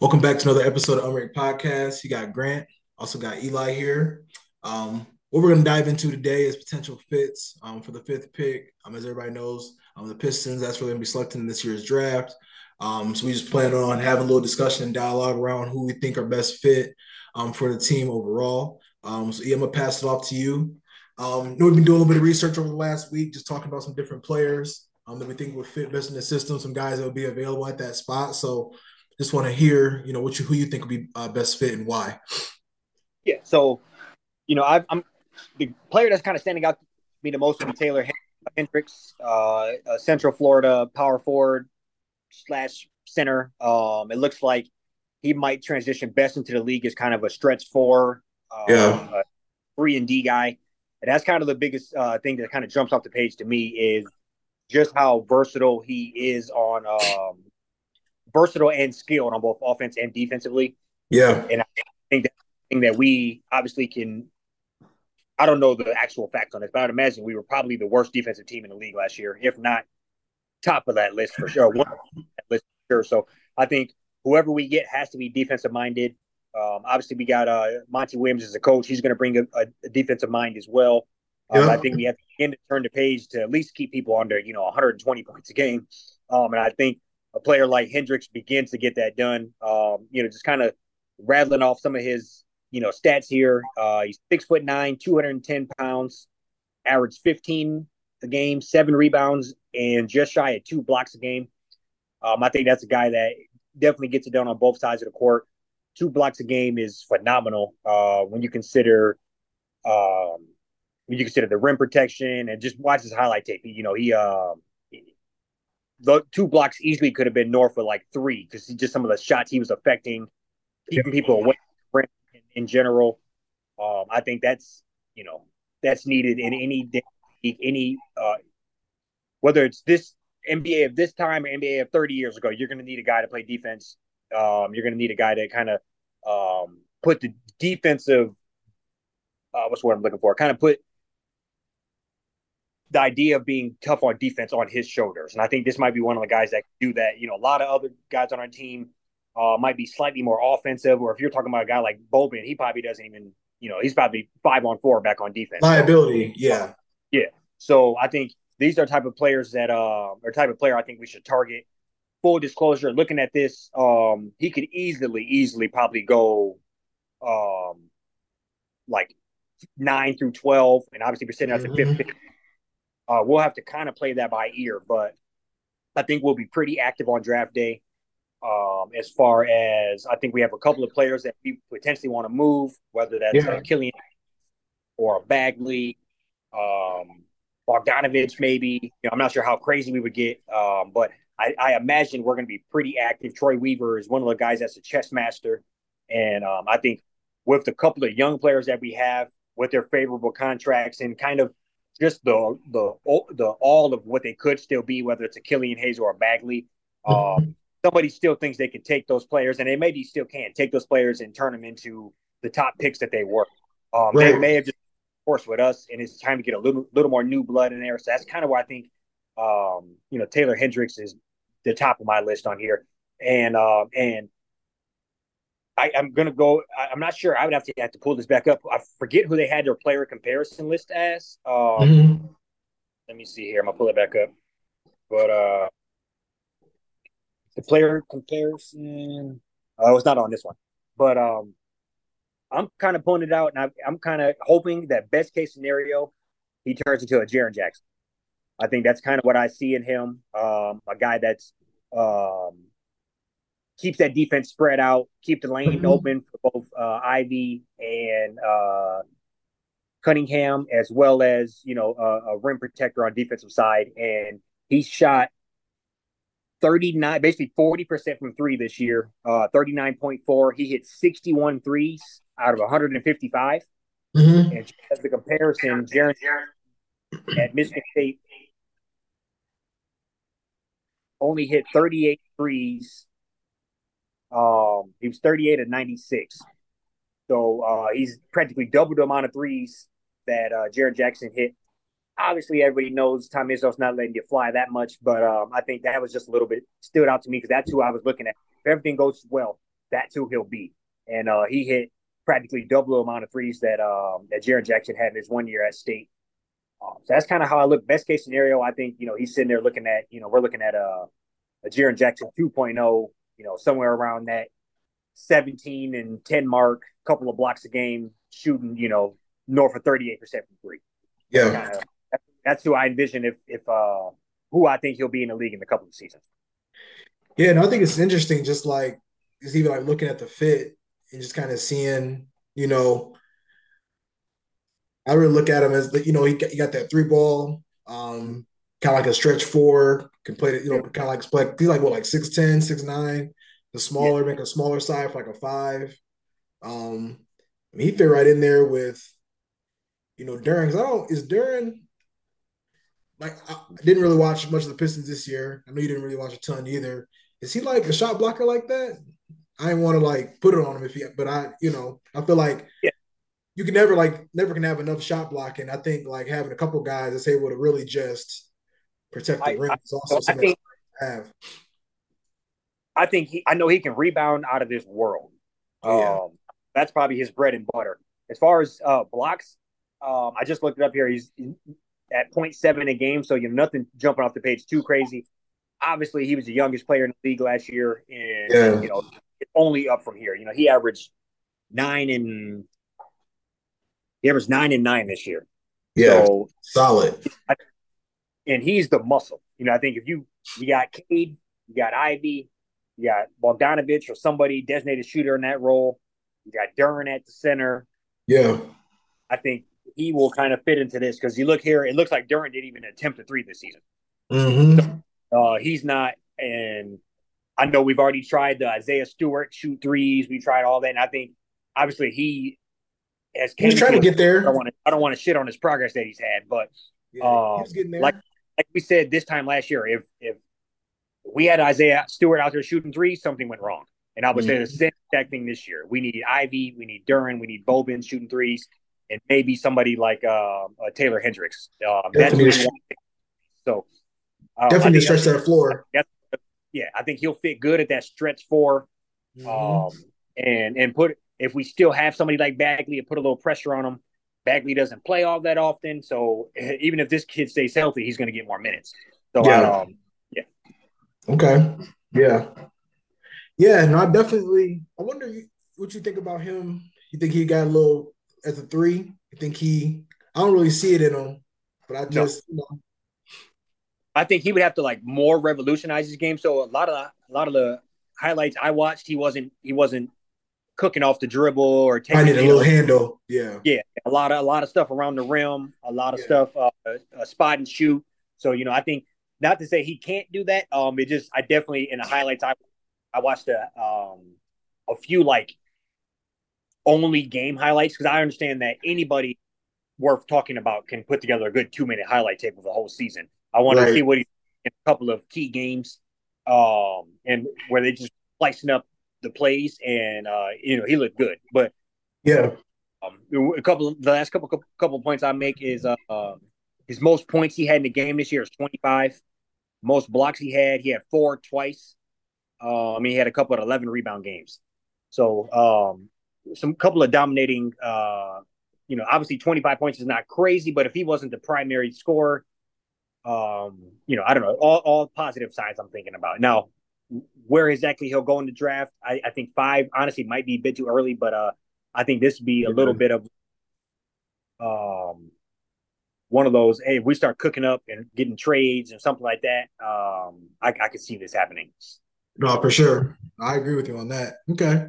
Welcome back to another episode of Unranked Podcast. You got Grant, also got Eli here. Um, what we're going to dive into today is potential fits um, for the fifth pick. Um, as everybody knows, um, the Pistons, that's where they're going to be selecting in this year's draft. Um, so we just plan on having a little discussion and dialogue around who we think are best fit um, for the team overall. So yeah, I'm going to pass it off to you. Um, know we've been doing a little bit of research over the last week, just talking about some different players um, that we think would fit best in the system, some guys that would be available at that spot. So just want to hear, you know, what you who you think would be uh, best fit and why. Yeah. So, you know, i am the player that's kind of standing out to me the most would be Taylor Hendricks, uh, Central Florida power forward slash center. Um, it looks like he might transition best into the league as kind of a stretch four, uh, yeah, three and D guy. And that's kind of the biggest uh, thing that kind of jumps off the page to me is just how versatile he is on um, versatile and skilled on both offense and defensively. Yeah. And I think that thing that we obviously can I don't know the actual facts on this, but I'd imagine we were probably the worst defensive team in the league last year, if not top of that list for sure. One list for sure. So I think whoever we get has to be defensive minded. Um, obviously, we got uh, Monty Williams as a coach. He's going to bring a, a, defensive mind as well. Um, yeah. I think we have to begin to turn the page to at least keep people under, you know, 120 points a game. Um, and I think a player like Hendricks begins to get that done. Um, you know, just kind of rattling off some of his, you know, stats here. Uh, he's six foot nine, 210 pounds, average 15 a game, seven rebounds, and just shy of two blocks a game. Um, I think that's a guy that definitely gets it done on both sides of the court. Two blocks a game is phenomenal uh, when you consider um, when you consider the rim protection and just watch his highlight tape. You know, he uh, the two blocks easily could have been north of like three because just some of the shots he was affecting, keeping people away in, in general. Um, I think that's you know that's needed in any any uh, whether it's this NBA of this time or NBA of 30 years ago, you're going to need a guy to play defense. Um, you're going to need a guy to kind of um, put the defensive, uh, what's what I'm looking for, kind of put the idea of being tough on defense on his shoulders. And I think this might be one of the guys that do that. You know, a lot of other guys on our team uh, might be slightly more offensive, or if you're talking about a guy like Bojan, he probably doesn't even, you know, he's probably five on four back on defense. Liability, so, yeah. Yeah. So I think these are type of players that uh are type of player I think we should target. Full disclosure, looking at this, um, he could easily, easily probably go um like nine through twelve, and obviously we're sitting at the mm-hmm. fifth uh, we'll have to kind of play that by ear, but I think we'll be pretty active on draft day. Um, as far as I think we have a couple of players that we potentially want to move, whether that's yeah. Killian or a Bagley, um, Bogdanovich, maybe. You know, I'm not sure how crazy we would get, um, but I, I, imagine we're going to be pretty active. Troy Weaver is one of the guys that's a chess master, and um, I think with the couple of young players that we have with their favorable contracts and kind of just the the the all of what they could still be, whether it's a Killian Hayes or a Bagley. Mm-hmm. Um, somebody still thinks they can take those players, and they maybe still can take those players and turn them into the top picks that they were. Um, right. They may have just forced with us, and it's time to get a little little more new blood in there. So that's kind of why I think, um, you know, Taylor Hendricks is the top of my list on here, and uh, and I, am gonna go. I, am not sure. I would have to have to pull this back up. I forget who they had their player comparison list as. Um, mm-hmm. Let me see here. I'm gonna pull it back up. But uh, the player comparison. Oh, it's not on this one. But um, I'm kind of pulling it out, and I, I'm kind of hoping that best case scenario, he turns into a Jaren Jackson. I think that's kind of what I see in him. Um, a guy that's um keeps that defense spread out, keep the lane mm-hmm. open for both uh, Ivey and uh, Cunningham, as well as you know a, a rim protector on defensive side. And he shot 39, basically 40% from three this year, uh, 39.4. He hit 61 threes out of 155. Mm-hmm. And as the comparison, Jaren at Michigan State only hit 38 threes um, he was 38 at 96. So uh, he's practically double the amount of threes that uh, Jaren Jackson hit. Obviously, everybody knows Tom Izzo's not letting you fly that much, but um, I think that was just a little bit stood out to me because that's who I was looking at. If everything goes well, that's who he'll be. And uh, he hit practically double the amount of threes that um, that Jaren Jackson had in his one year at State. Um, so that's kind of how I look. Best case scenario, I think you know he's sitting there looking at you know we're looking at a, a Jaren Jackson 2.0, you know somewhere around that 17 and 10 mark, couple of blocks a game, shooting you know north of 38 percent from three. Yeah, kinda, that's who I envision if if uh, who I think he'll be in the league in a couple of seasons. Yeah, and I think it's interesting, just like just even like looking at the fit and just kind of seeing, you know, I really look at him as the, you know, he got, he got that three ball, um, kind of like a stretch four, can play it, you know, kind of like play, he's like what, like 6'10, 6'9, the smaller, yeah. make a smaller side for like a five. Um, I mean, he fit right in there with, you know. Cause I don't, is Duren, like, I didn't really watch much of the Pistons this year. I know you didn't really watch a ton either. Is he like a shot blocker like that? I didn't want to like put it on him if he, but I, you know, I feel like yeah. you can never like never can have enough shot blocking. I think like having a couple guys that's able to really just protect the I, rim is also something think, I have. I think he, I know he can rebound out of this world. Yeah. Um, that's probably his bread and butter. As far as uh, blocks, um, I just looked it up here. He's at 0.7 a game, so you have nothing jumping off the page too crazy. Obviously, he was the youngest player in the league last year, and yeah. you know it's only up from here. You know, he averaged nine and he averaged nine and nine this year. Yeah, so, solid. And he's the muscle. You know, I think if you you got Cade, you got Ivey, you got Bogdanovich or somebody designated shooter in that role. You got Duren at the center. Yeah, I think he will kind of fit into this because you look here, it looks like Duren didn't even attempt a three this season. Mm-hmm. So, uh, he's not, and I know we've already tried the Isaiah Stewart shoot threes. We tried all that, and I think obviously he has he's trying to, get there. I don't want to I don't want to shit on his progress that he's had, but yeah, um, like like we said this time last year, if if we had Isaiah Stewart out there shooting threes, something went wrong. And I would mm-hmm. say the same exact thing this year. We need Ivey, we need Duren, we need Bojan shooting threes, and maybe somebody like uh, uh, Taylor Hendricks. Um, definitely. so uh, definitely stretch that floor. Yeah, I think he'll fit good at that stretch 4 mm-hmm. um, and and put if we still have somebody like Bagley to put a little pressure on him. Bagley doesn't play all that often, so even if this kid stays healthy, he's going to get more minutes. So yeah, I, um, yeah. Okay. Yeah. Yeah. No, I definitely. I wonder what you think about him. You think he got a little as a three? You think he? I don't really see it in him, but I just no. you know, I think he would have to like more revolutionize his game. So a lot of the, a lot of the highlights I watched, he wasn't he wasn't cooking off the dribble or taking I need a little handle. Yeah, yeah, a lot of a lot of stuff around the rim, a lot of yeah. stuff, uh, a spot and shoot. So you know, I think not to say he can't do that. Um, it just I definitely in the highlights I I watched a um a few like only game highlights because I understand that anybody worth talking about can put together a good two minute highlight tape of the whole season. I want right. to see what he in a couple of key games, um, and where they just slicing up the plays, and uh, you know he looked good. But yeah, um, a couple of, the last couple couple points I make is uh, um, his most points he had in the game this year is twenty five. Most blocks he had, he had four twice. Uh, I mean, he had a couple of eleven rebound games. So um, some couple of dominating. Uh, you know, obviously twenty five points is not crazy, but if he wasn't the primary scorer, um, you know, I don't know, all, all positive signs I'm thinking about. Now, where exactly he'll go in the draft, I, I think five honestly might be a bit too early, but uh, I think this would be a little bit of um, one of those. Hey, if we start cooking up and getting trades and something like that, um, I, I could see this happening. No, for sure. I agree with you on that. Okay.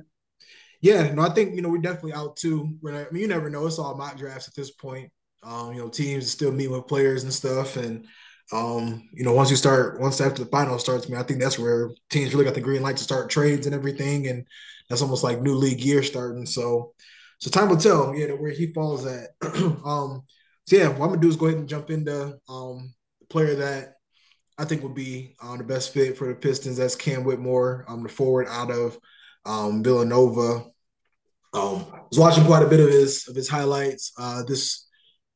Yeah, no, I think you know we're definitely out too. I mean, you never know. It's all mock drafts at this point. Um, you know, teams still meet with players and stuff, and um, you know, once you start, once after the final starts, I mean, I think that's where teams really got the green light to start trades and everything, and that's almost like new league year starting. So, so time will tell, yeah, where he falls at. um, so yeah, what I'm gonna do is go ahead and jump into um the player that I think would be um, the best fit for the Pistons. That's Cam Whitmore, um, the forward out of um, Villanova. Um, I was watching quite a bit of his of his highlights. Uh, this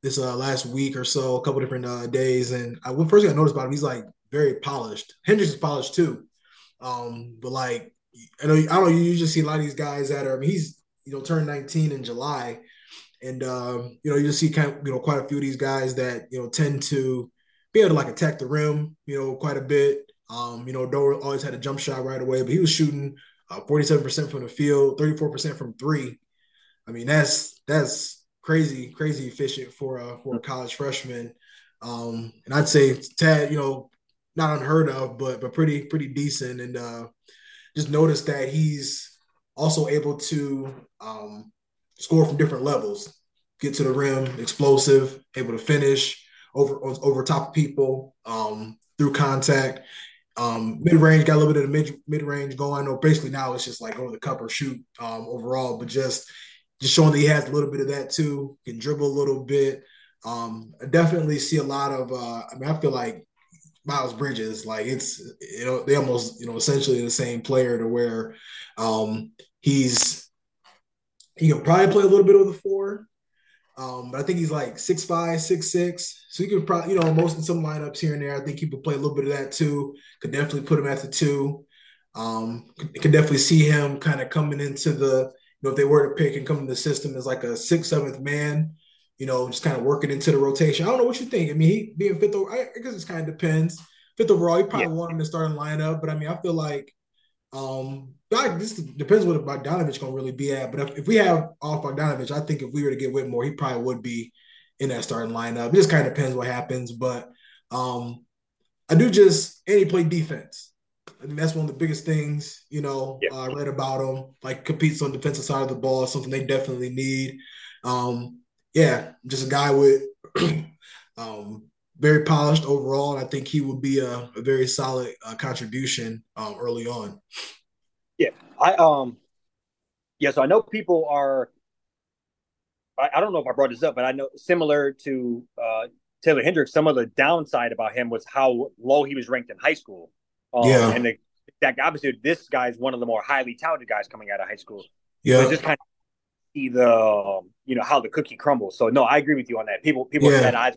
this uh, last week or so, a couple different uh, days, and I, first thing I noticed about him, he's like very polished. Hendricks is polished too, um, but like I know I don't know you usually see a lot of these guys that are I mean he's you know turned 19 in July, and um, you know you just see kind of you know quite a few of these guys that you know tend to be able to like attack the rim you know quite a bit. Um, you know, Doe always had a jump shot right away, but he was shooting uh, 47% from the field, 34% from three. I mean, that's that's crazy, crazy efficient for a for a college freshman. Um, and I'd say Tad, you know, not unheard of, but but pretty pretty decent. And uh, just notice that he's also able to um, score from different levels, get to the rim, explosive, able to finish over over top of people um, through contact. Um, mid range got a little bit of mid mid range going. Or basically now it's just like over the cup or shoot um, overall, but just just showing that he has a little bit of that too. Can dribble a little bit. Um, I definitely see a lot of. Uh, I mean, I feel like Miles Bridges, like it's you know they almost you know essentially the same player to where um, he's he can probably play a little bit of the four, um, but I think he's like six five, six six. So he could probably, you know, most of some lineups here and there. I think he could play a little bit of that too. Could definitely put him at the two. Um, could definitely see him kind of coming into the, know, if they were to pick and come to the system as like a sixth, seventh man, you know, just kind of working into the rotation. I don't know what you think. I mean, he being fifth over, I guess it kind of depends. Fifth overall, he probably yeah. want him to start in lineup, but I mean, I feel like um, I, this depends what Bogdanovich gonna really be at. But if, if we have off Bogdanovich, I think if we were to get Whitmore, he probably would be in that starting lineup. It just kind of depends what happens. But um, I do just and he played defense. I mean, that's one of the biggest things, you know, yeah. uh, I read about him. Like competes on the defensive side of the ball, something they definitely need. Um, yeah, just a guy with um, very polished overall, and I think he would be a, a very solid uh, contribution um, early on. Yeah, I um, yeah. So I know people are. I, I, don't know if I brought this up, but I know similar to uh, Taylor Hendricks, some of the downside about him was how low he was ranked in high school. Um, yeah, and the exact opposite. This guy is one of the more highly touted guys coming out of high school. Yeah, so just kind of see the um, you know how the cookie crumbles. So no, I agree with you on that. People people yeah. had eyes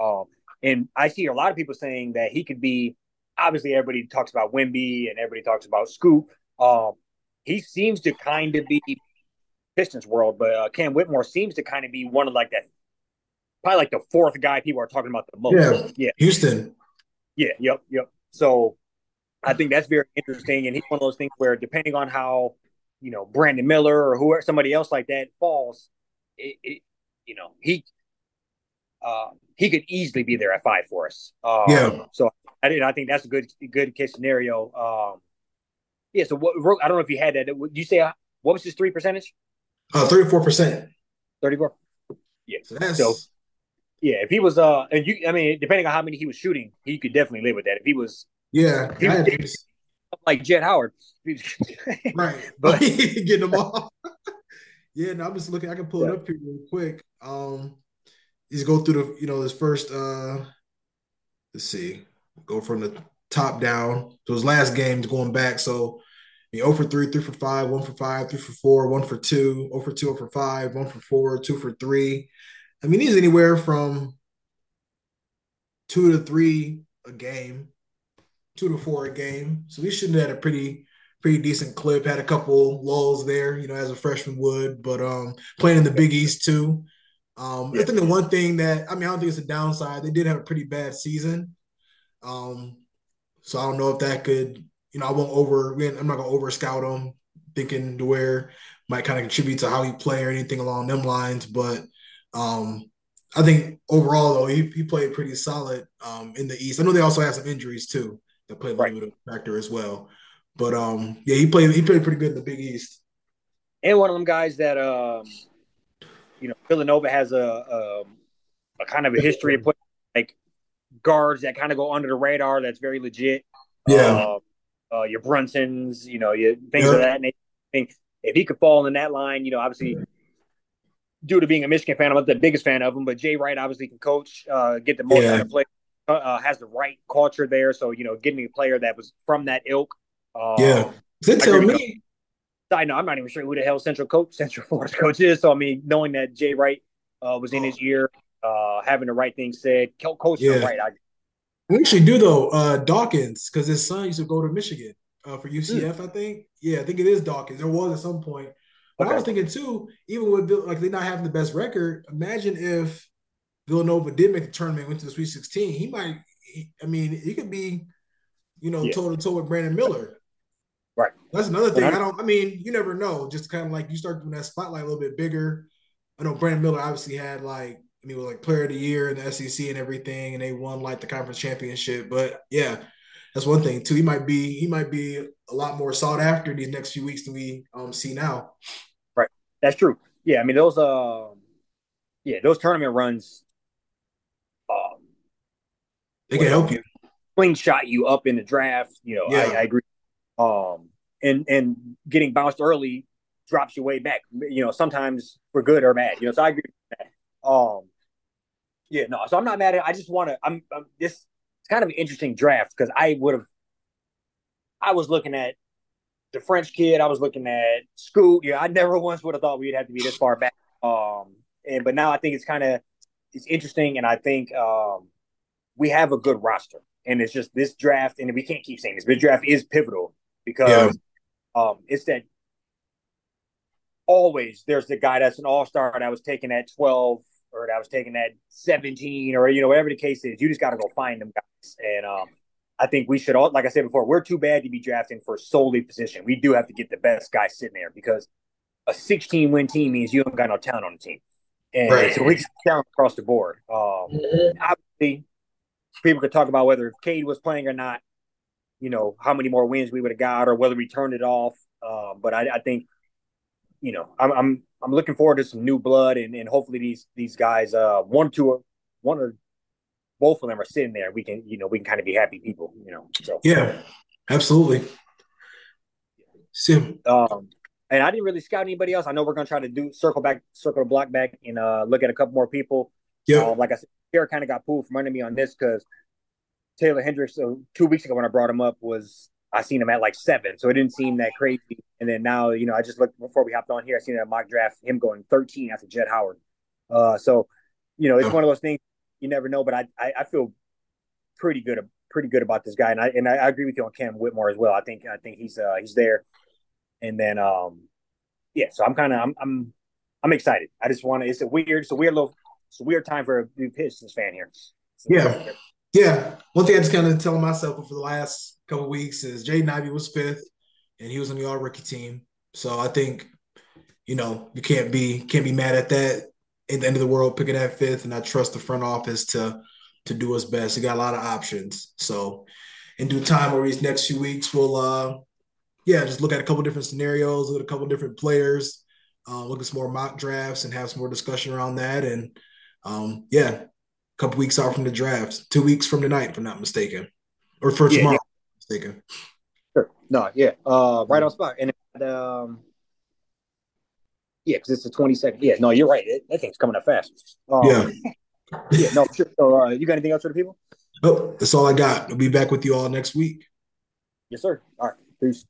um, and I see a lot of people saying that he could be. Obviously, everybody talks about Wemby and everybody talks about Scoot. Um, he seems to kind of be Pistons world, but uh, Cam Whitmore seems to kind of be one of like that, probably like the fourth guy people are talking about the most. Yeah, yeah, Houston. Yeah, yep, yep. So I think that's very interesting, and he's one of those things where depending on how you know Brandon Miller or whoever somebody else like that falls, it, it you know he uh, he could easily be there at five for us. Um, yeah. So I did. I think that's a good good case scenario. Um, yeah. So what? I don't know if you had that. Did you say uh, what was his three percentage? Uh, thirty four percent. Thirty four. Yeah. So, that's... so yeah, if he was uh, and you, I mean, depending on how many he was shooting, he could definitely live with that. If he was, yeah, he was, like Jett Howard, right? But getting them off. yeah, no, I'm just looking. I can pull yeah. it up here real quick. Um, He's go through the you know his first uh let's see go from the top down so his last games going back so he 0 for 3 3 for 5 1 for 5 3 for 4 1 for 2 0 for 2 0 for 5 1 for 4 2 for 3 I mean he's anywhere from 2 to 3 a game 2 to 4 a game so he should have had a pretty pretty decent clip had a couple lulls there you know as a freshman would but um playing in the Big East too um, yeah. I think the one thing that I mean, I don't think it's a downside. They did have a pretty bad season, um, so I don't know if that could, you know, I won't over. I'm not gonna over scout him, thinking to where might kind of contribute to how he play or anything along them lines. But um, I think overall though, he, he played pretty solid um, in the East. I know they also had some injuries too that played a little bit of factor as well. But um, yeah, he played he played pretty good in the Big East. And one of them guys that um you know, Villanova has a, a, a kind of a history of putting like guards that kind of go under the radar. That's very legit. Yeah. Uh, uh, your Brunsons, you know, you things yeah. of that nature. I think if he could fall in that line, you know, obviously due to being a Michigan fan, I'm not the biggest fan of him, but Jay Wright obviously can coach, uh, get the most yeah. out of play, uh, uh, has the right culture there. So, you know, getting a player that was from that ilk. Uh, yeah. They tell me, I know I'm not even sure who the hell Central coach, Central Force coach is. So I mean, knowing that Jay Wright uh, was in his ear, uh, having the right thing said, coach yeah. right. I, we actually do though. Uh, Dawkins, because his son used to go to Michigan uh, for UCF. Mm. I think. Yeah, I think it is Dawkins. There was at some point. But okay. I was thinking too, even with like they not having the best record, imagine if Villanova did make the tournament, went to the Sweet 16. He might. He, I mean, he could be, you know, toe to toe with Brandon Miller. Right. That's another thing. I don't. I mean, you never know. Just kind of like you start doing that spotlight a little bit bigger. I know Brandon Miller obviously had like I mean, was like player of the year in the SEC and everything, and they won like the conference championship. But yeah, that's one thing too. He might be he might be a lot more sought after these next few weeks than we um, see now. That's true. Yeah, I mean those uh, yeah, those tournament runs, um, they can help you slingshot you up in the draft. You know, yeah. I, I agree. Um, and and getting bounced early drops you way back. You know, sometimes for good or bad. You know, so I agree with that. Um, yeah, no. So I'm not mad at. I just want to. I'm, I'm this. It's kind of an interesting draft because I would have. I was looking at the French kid. I was looking at Scoot. Yeah, I never once would have thought we'd have to be this far back. Um, and but now I think it's kind of it's interesting, and I think um, we have a good roster. And it's just this draft, and we can't keep saying this. This draft is pivotal because yeah. um, it's that always there's the guy that's an all star that was taken at 12 or that was taken at 17 or, you know, whatever the case is. You just got to go find them guys. And um, I think we should all, like I said before, we're too bad to be drafting for solely position. We do have to get the best guy sitting there because a 16 win team means you don't got no talent on the team. And right. so we talent across the board. Um, mm-hmm. Obviously, people could talk about whether Cade was playing or not, you know, how many more wins we would have got or whether we turned it off. Um, but I, I think you know, I'm I'm I'm looking forward to some new blood and, and hopefully these these guys uh one two one or both of them are sitting there. We can you know we can kind of be happy people. You know. So yeah, absolutely. Sim. Um, and I didn't really scout anybody else. I know we're gonna try to do circle back, circle the block back, and uh, look at a couple more people. Yeah. Uh, like I said, Pierre kind of got pulled from under me on this because Taylor Hendricks. So two weeks ago when I brought him up was I seen him at like seven, so it didn't seem that crazy. And then now, you know, I just looked before we hopped on here. I seen a mock draft him going 13 after Jett Howard. Uh, so, you know, it's one of those things you never know. But I, I, I feel pretty good, pretty good about this guy, and I and I, agree with you on Cam Whitmore as well. I think I think he's uh, he's there. And then, um, yeah, so I'm kind of I'm I'm I'm excited. I just want to. It's a weird, it's a weird little, it's a weird time for a new Pistons fan here. yeah, yeah. One thing I just kind of telling myself for the last couple weeks is Jaden Ivey was fifth, and he was on the All Rookie team. So I think, you know, you can't be can't be mad at that. At the end of the world, picking that fifth, and I trust the front office to to do its best. You got a lot of options. So in due time over these next few weeks, we'll uh yeah, just look at a couple different scenarios, look at a couple different players, uh, look at some more mock drafts and have some more discussion around that. And um, yeah, a couple weeks out from the draft, two weeks from tonight, if I'm not mistaken, or for yeah, tomorrow mistaken. Sure. No, yeah. Uh, right on spot. And um, yeah, because it's the 22nd. Yeah, no, you're right. It, that thing's coming up fast. Um, yeah. yeah, no, sure. So, uh, you got anything else for the people? Oh, that's all I got. We'll be back with you all next week. Yes, sir. All right. Peace.